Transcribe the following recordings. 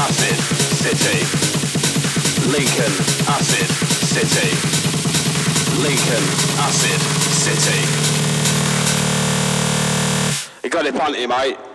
Acid City. Lincoln Acid City. Lincoln Acid City. You got it plenty, mate.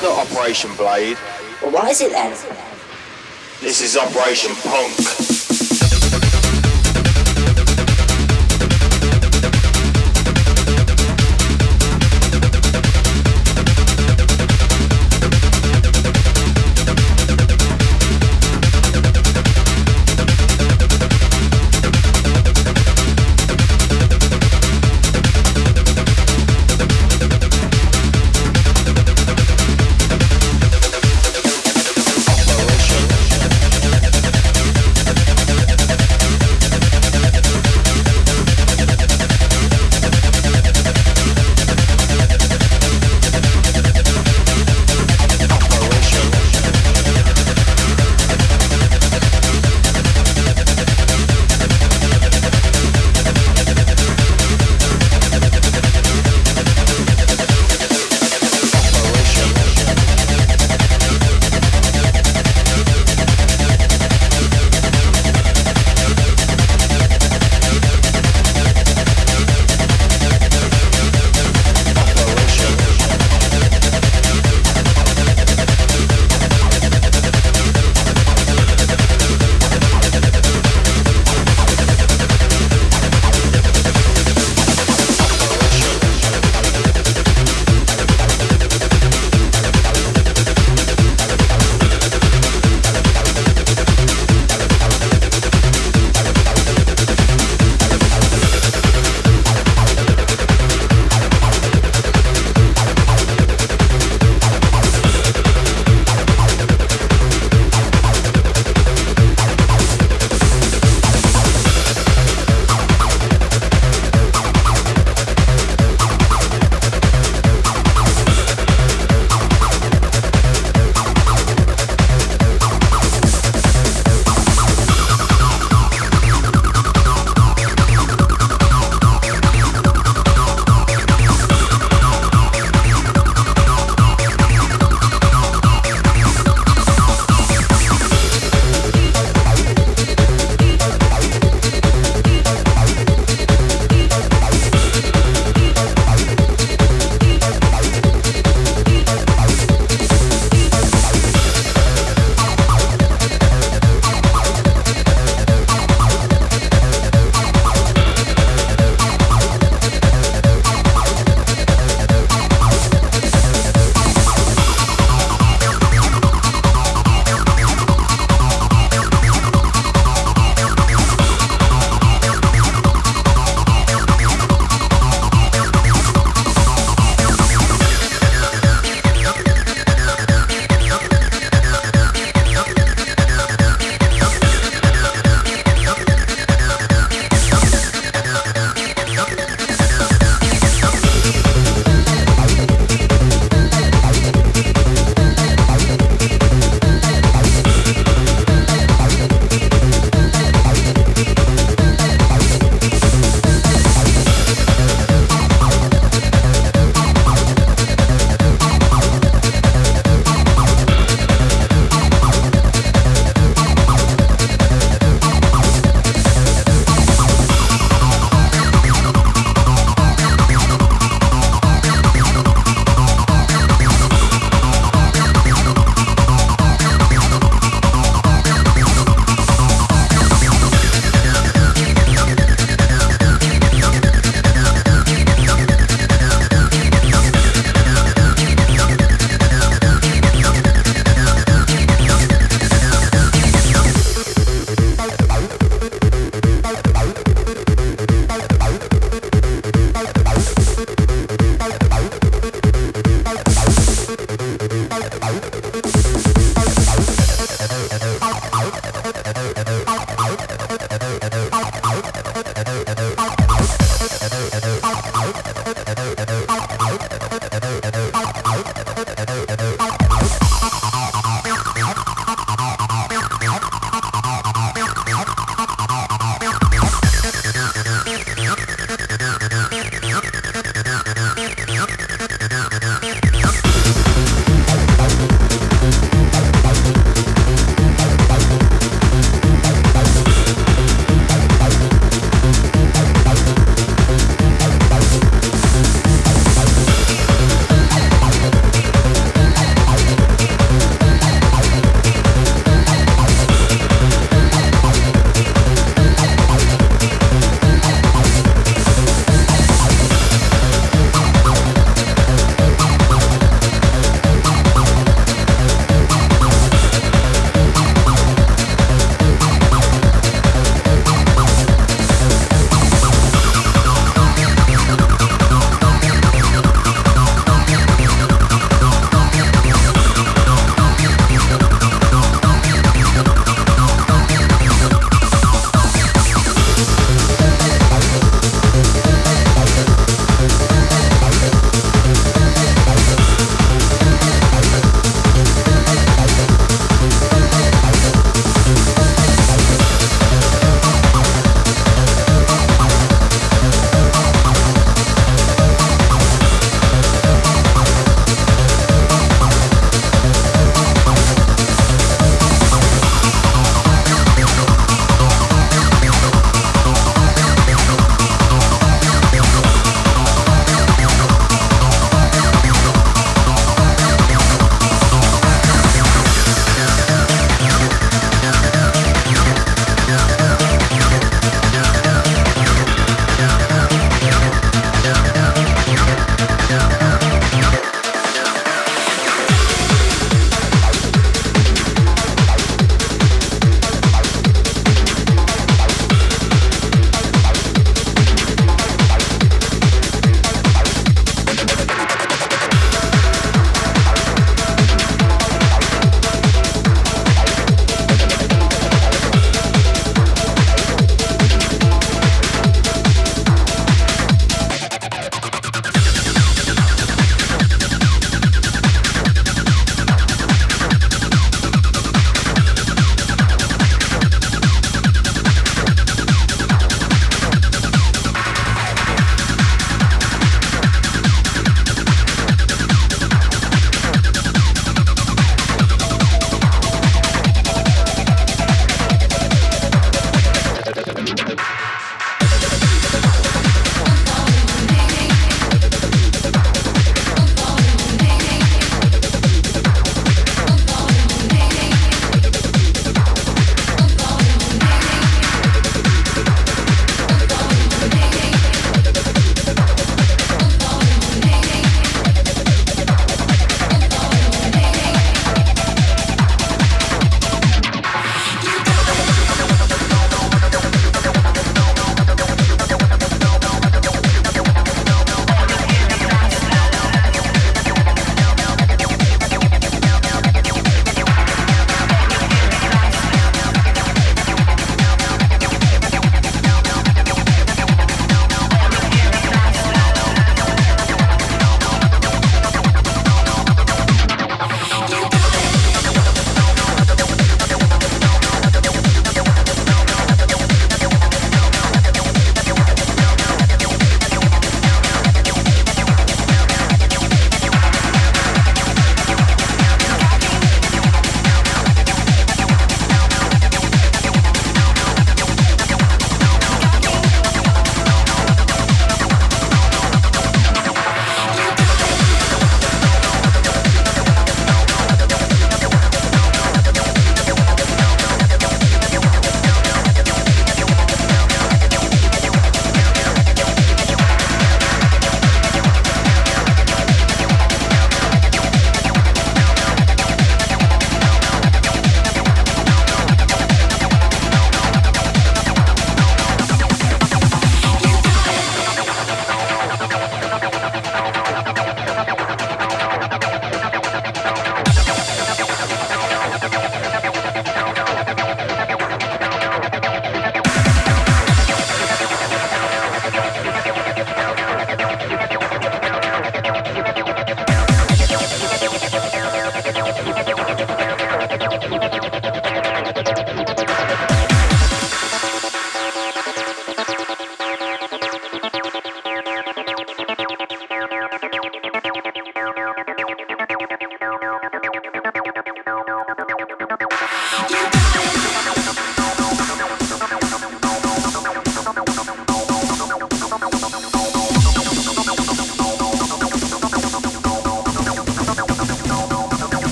Operation Blade. Well, what is it then? This is Operation Punk.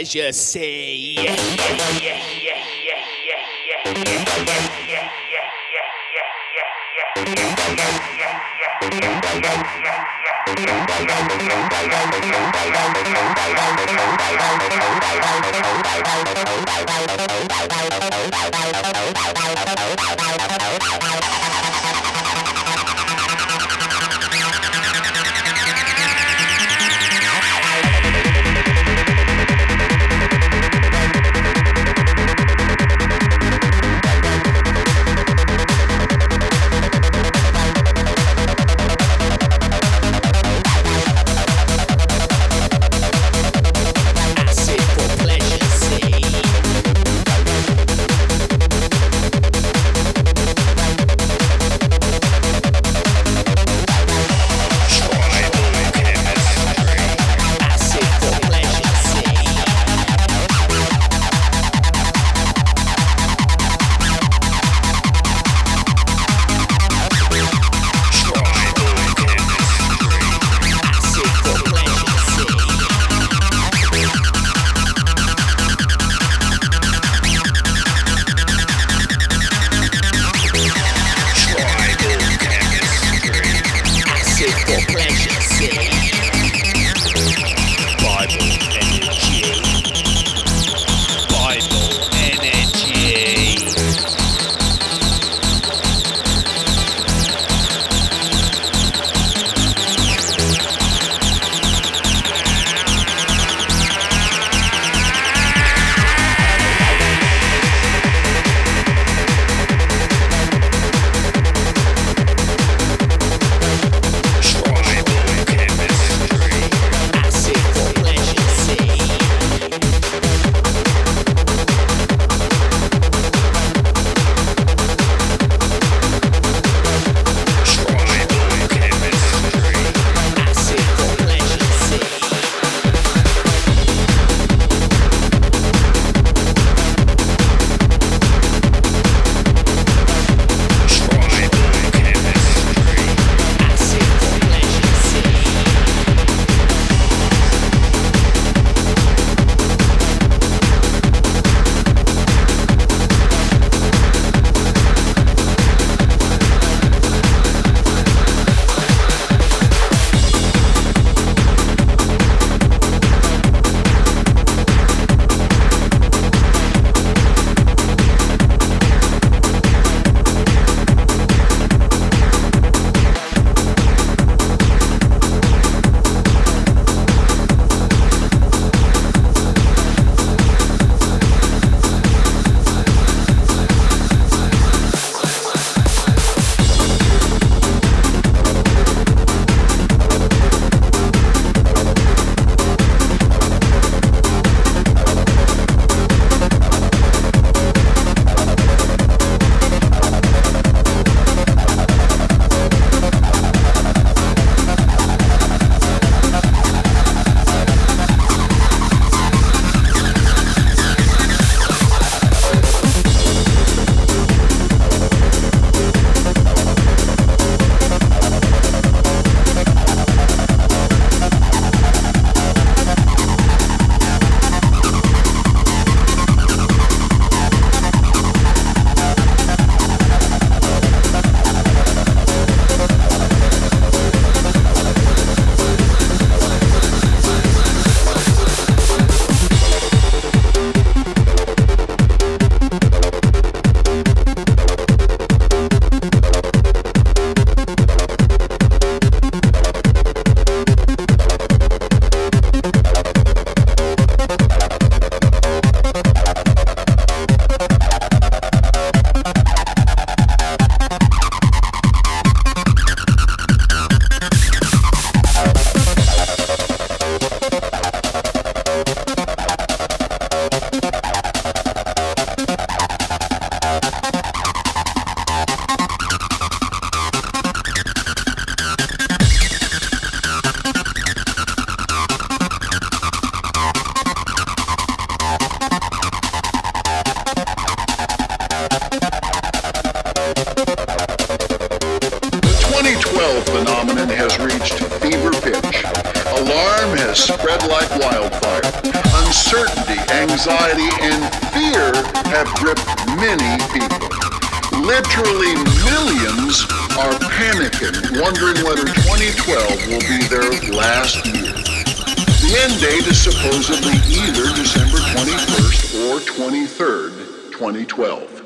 Pleasure, say. Have gripped many people. Literally millions are panicking, wondering whether 2012 will be their last year. The end date is supposedly either December 21st or 23rd, 2012.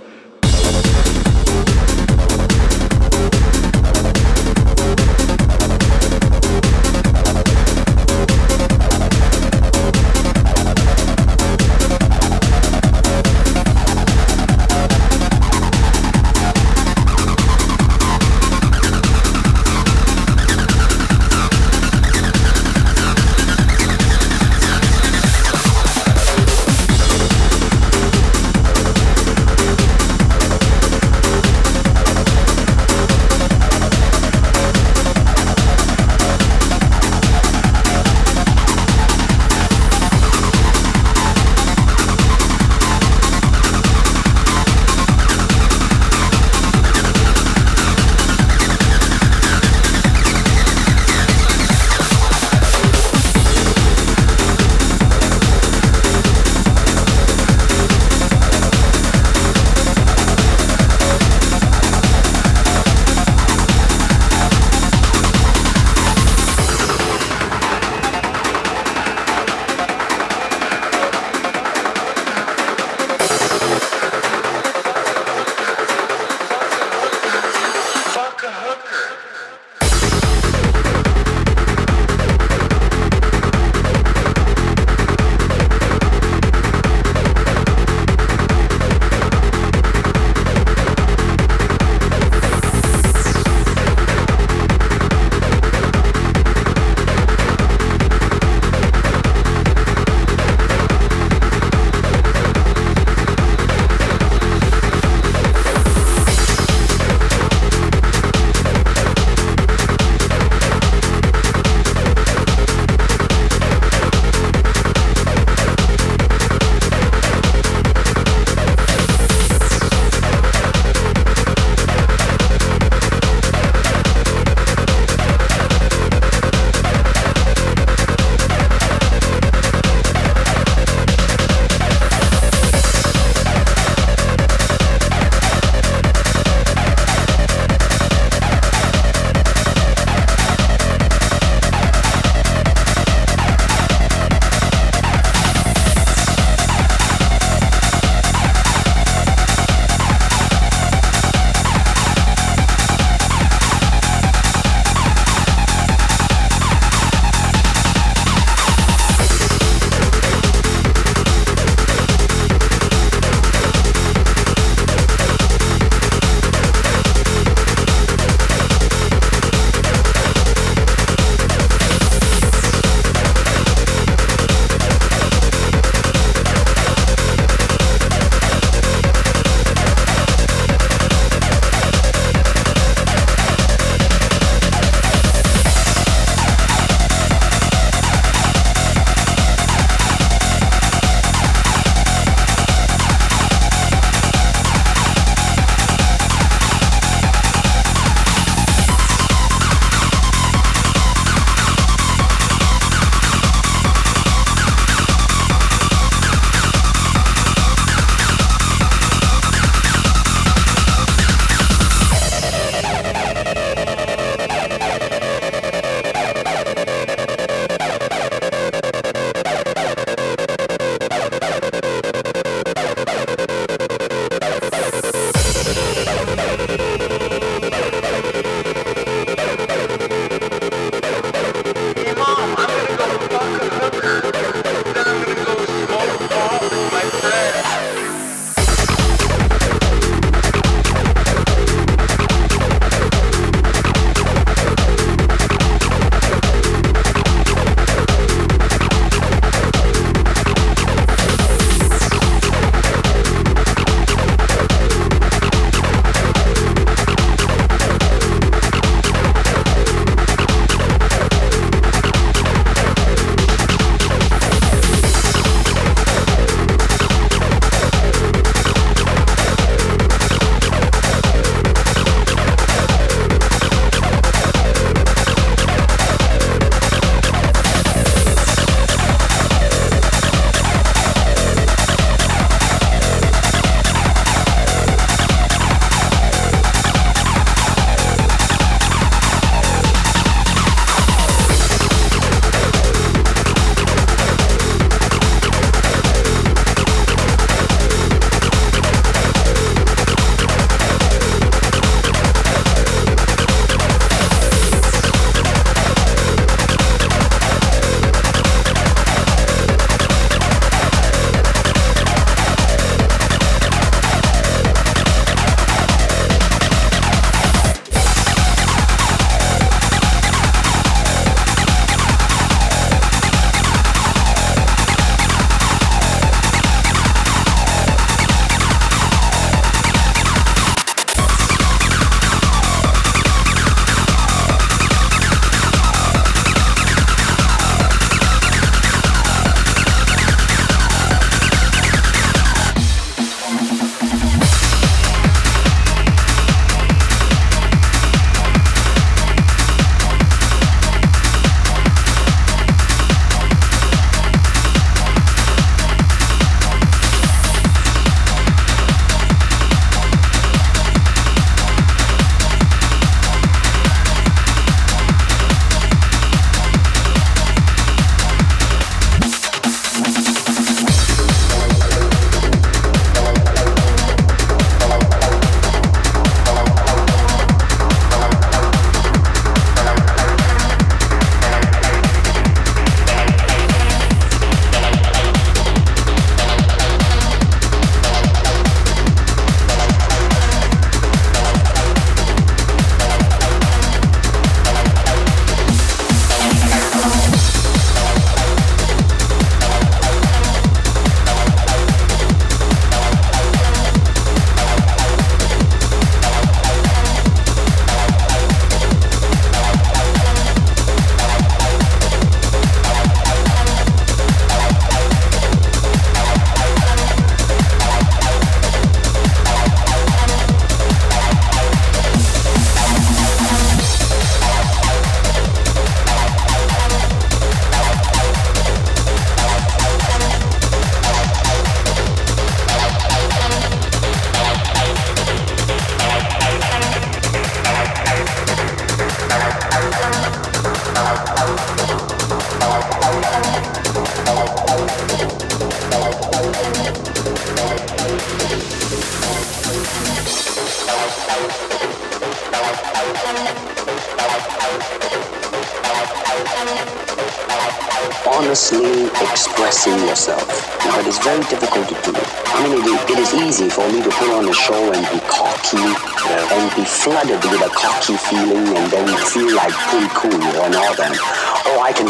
Honestly expressing yourself. Now, it is very difficult to do. I mean, it, it is easy for me to put on a show and be cocky yeah. and be flooded with a cocky feeling and then feel like pretty cool and all that. Or I can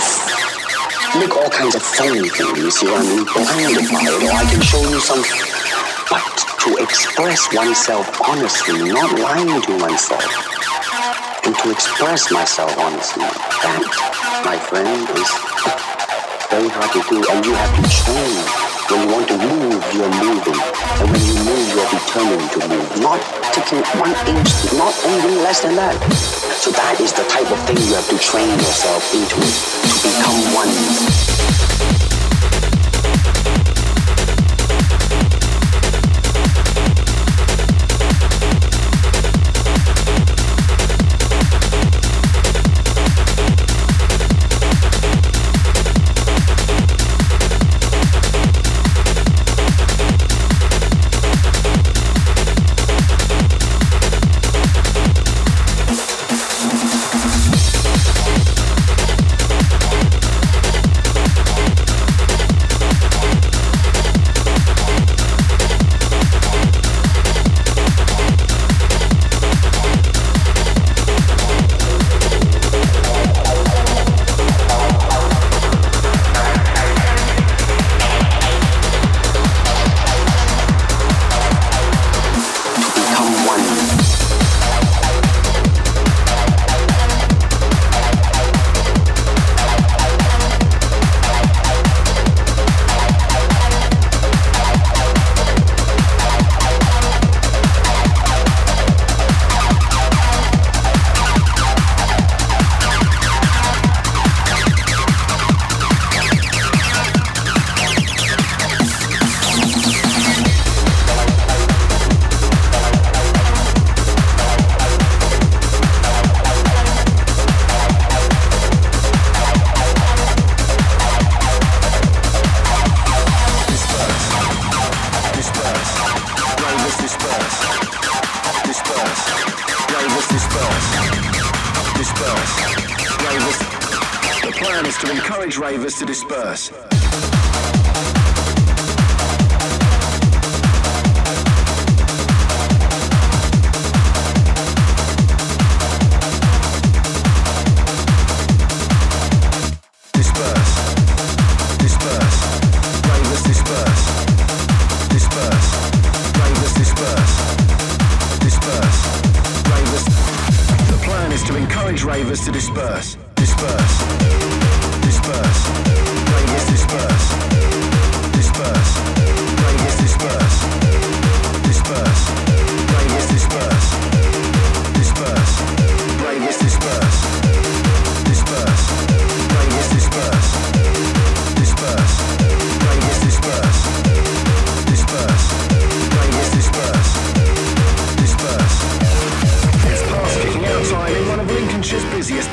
make all kinds of funny things, you see what I mean? Blindify it, or I can show you some. But to express oneself honestly, not lying to oneself, and to express myself honestly, that, my friend, is very hard to do, and you have to train. When you want to move, you're moving. And when you move, you're determined to move. Not taking one inch, not anything less than that. So that is the type of thing you have to train yourself into to become one.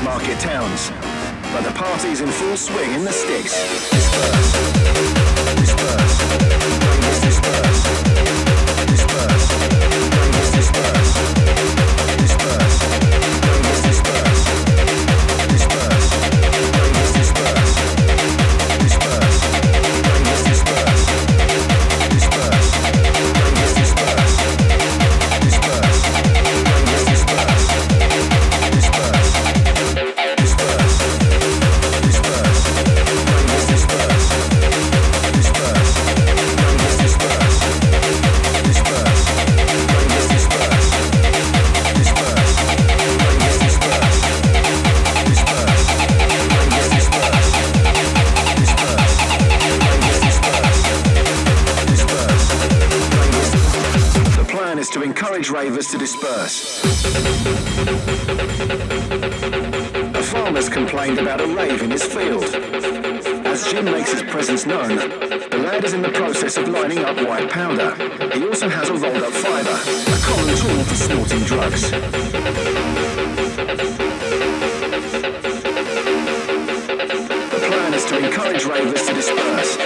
market towns. But the party's in full swing in the sticks. Disperse. Disperse. Adam makes his presence known. The lad is in the process of lining up white powder. He also has a rolled up fiber, a common tool for snorting drugs. The plan is to encourage ravers to disperse.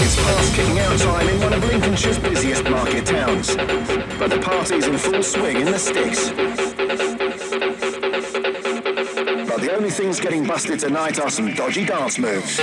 It's past kicking out time in one of Lincolnshire's busiest market towns, but the party's in full swing in the sticks. Busted tonight are some dodgy dance moves.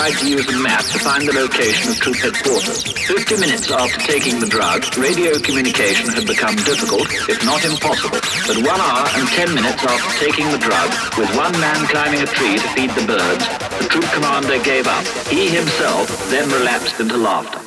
Tried to use a map to find the location of troop headquarters. Fifty minutes after taking the drug, radio communication had become difficult, if not impossible. But one hour and ten minutes after taking the drug, with one man climbing a tree to feed the birds, the troop commander gave up. He himself then relapsed into laughter.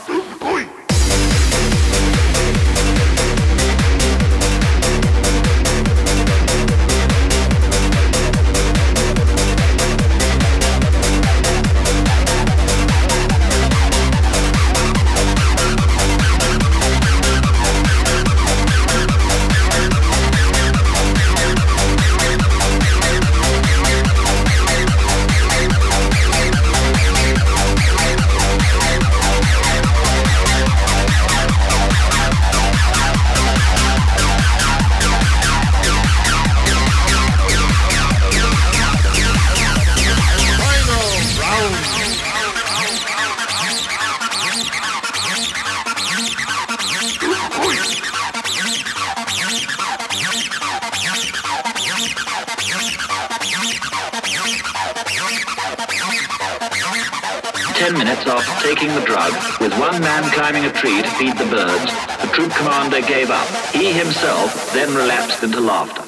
Gave up. He himself then relapsed into laughter.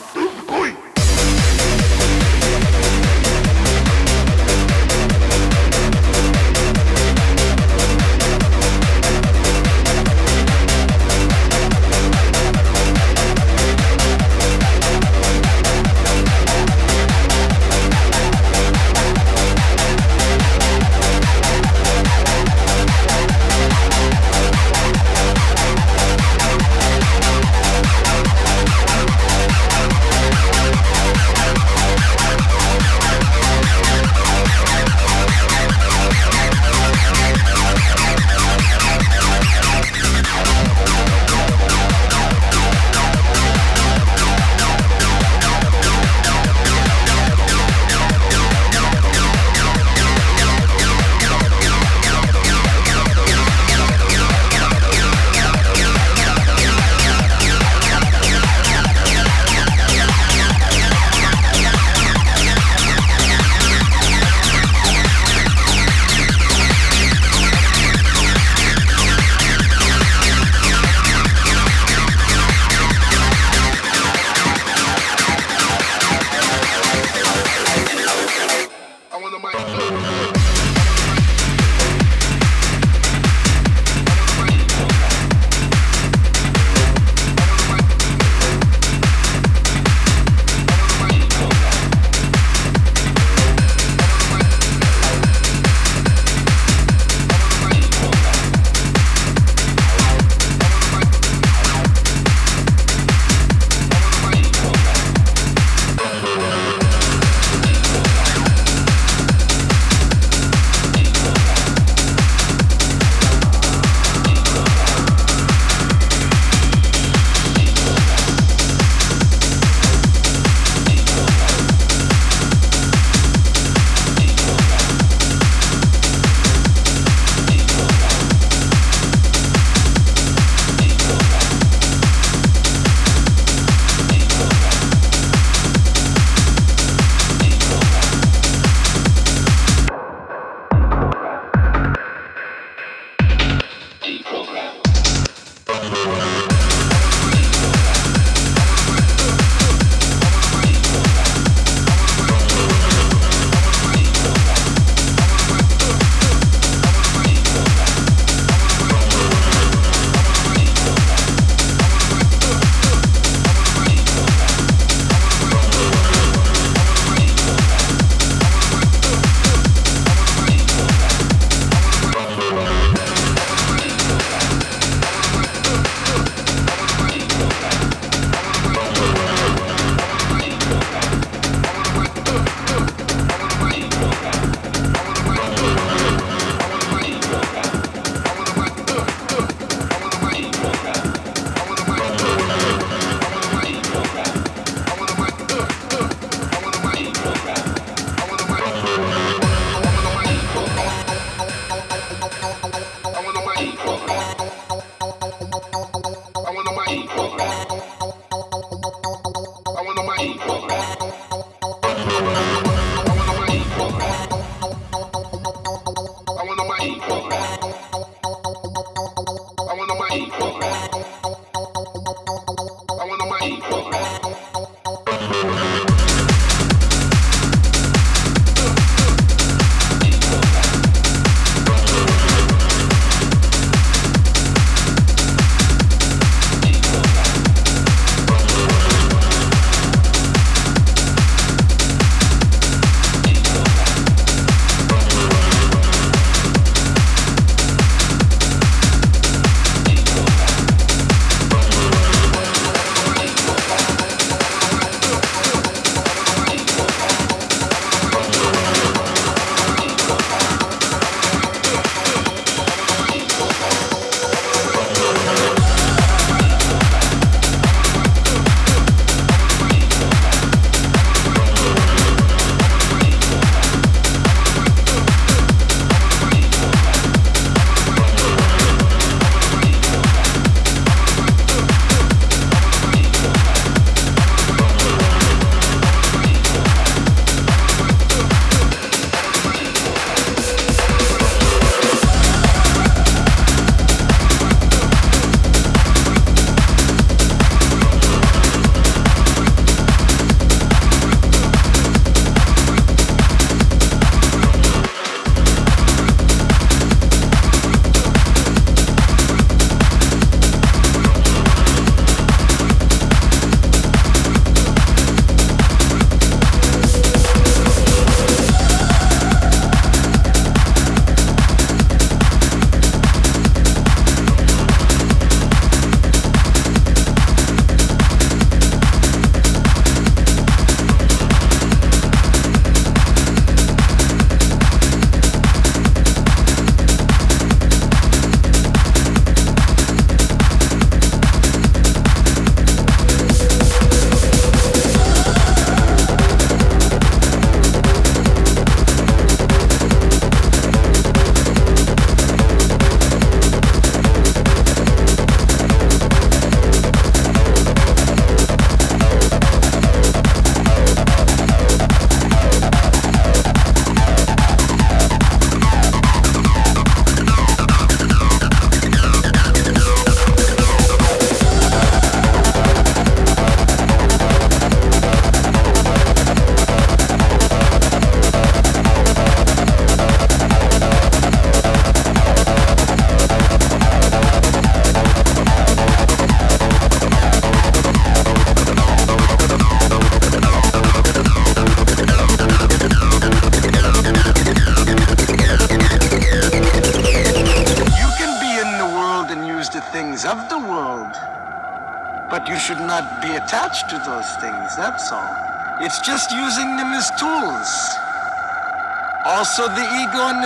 Also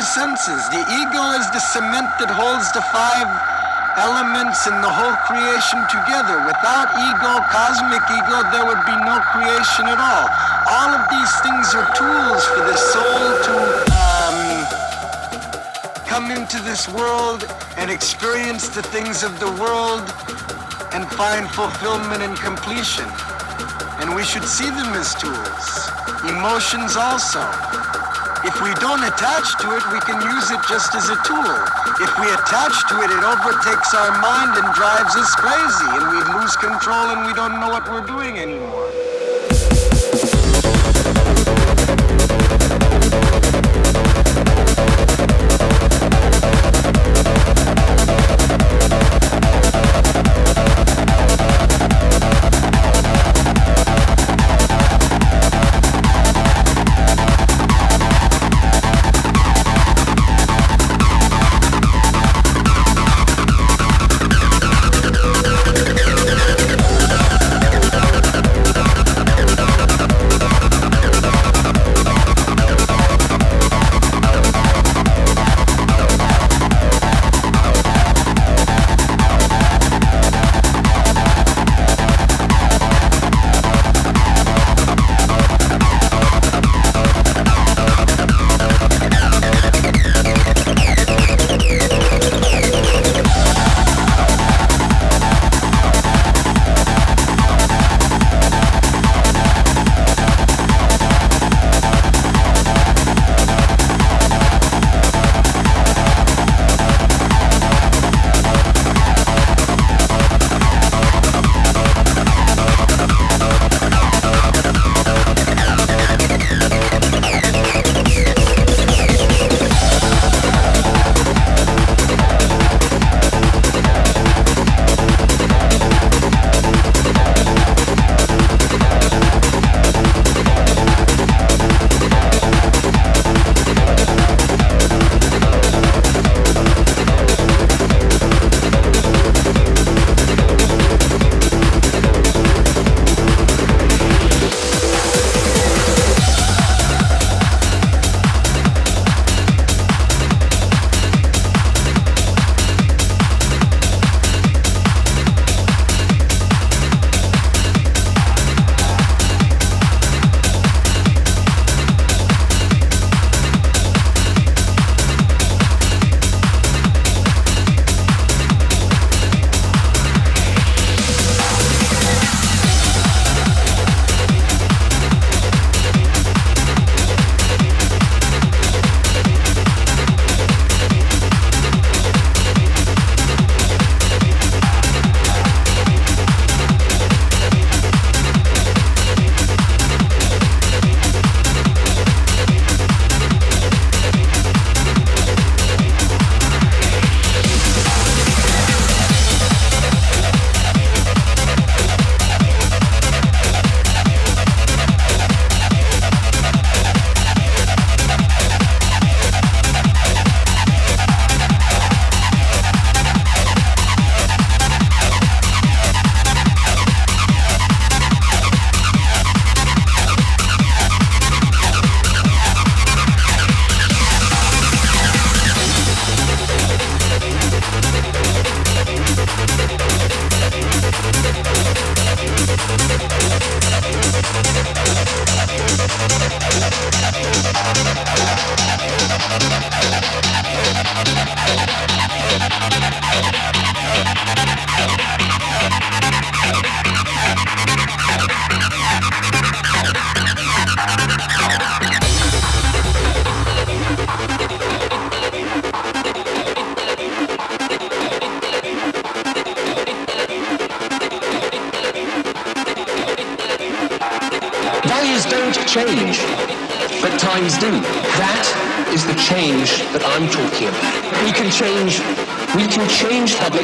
senses. The ego is the cement that holds the five elements in the whole creation together. Without ego, cosmic ego, there would be no creation at all. All of these things are tools for the soul to um, come into this world and experience the things of the world and find fulfillment and completion. And we should see them as tools. Emotions also. If we don't attach to it, we can use it just as a tool. If we attach to it, it overtakes our mind and drives us crazy, and we lose control and we don't know what we're doing anymore.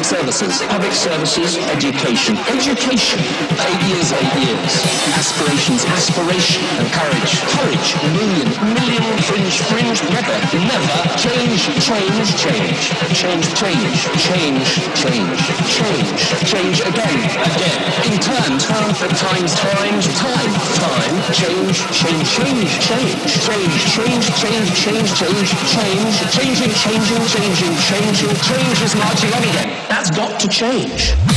Services, public services, education, education, eight years, aspirations, aspiration, and courage, courage, million, million, fringe, fringe, never, never, change, change, change, change, change, change, change, change, change again, again, in turn, turn for times, times, time, time, change, change, change, change, change, change, change, change, change, change, changing, changing, changing, changing, change is marching on again. That's got to change.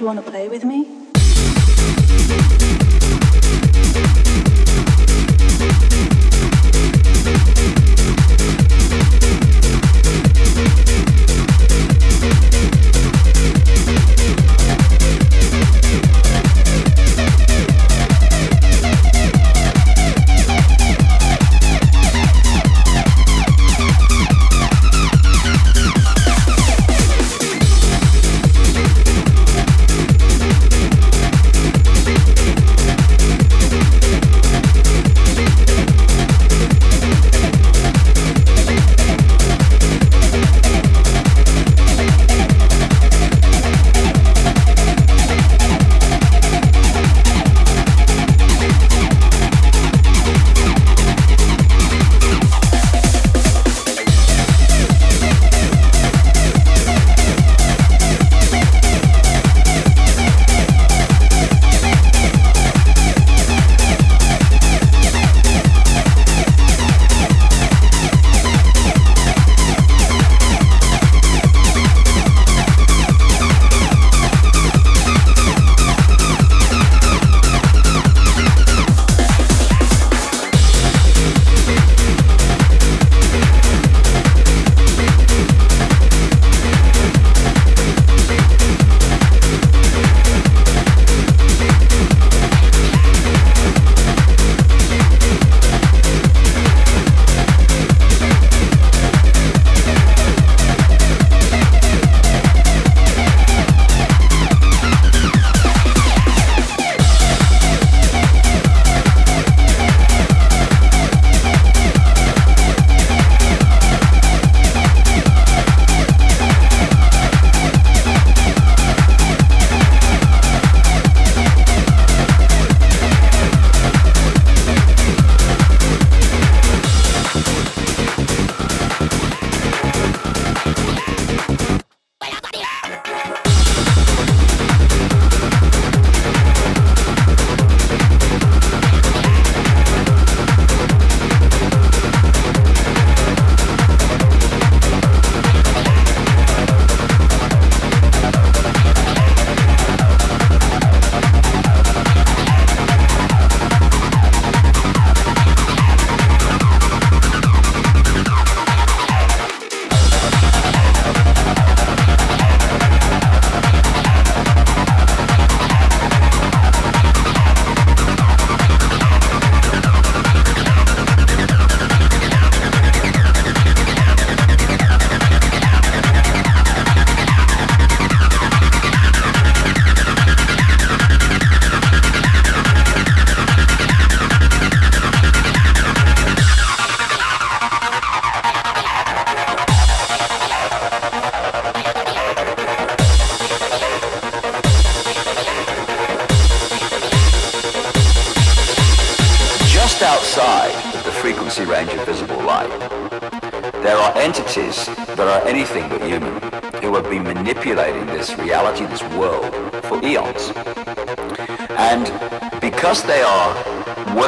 You want to play with me?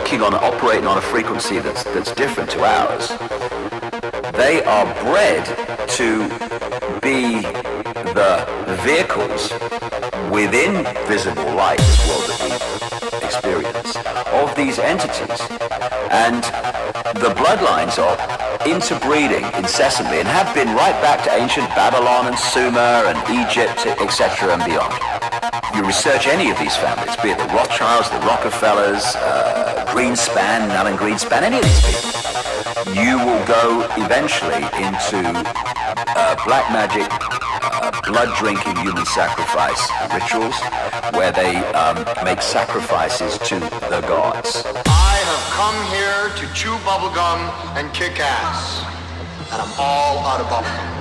Working on, operating on a frequency that's, that's different to ours, they are bred to be the vehicles within visible light, this world that we experience, of these entities. And the bloodlines are interbreeding incessantly and have been right back to ancient Babylon and Sumer and Egypt, etc. and beyond. You research any of these families, be it the Rothschilds, the Rockefellers, uh, Greenspan, Alan Greenspan, any of these people, you will go eventually into uh, black magic, uh, blood-drinking human sacrifice rituals where they um, make sacrifices to the gods. I have come here to chew bubblegum and kick ass. And I'm all out of bubblegum.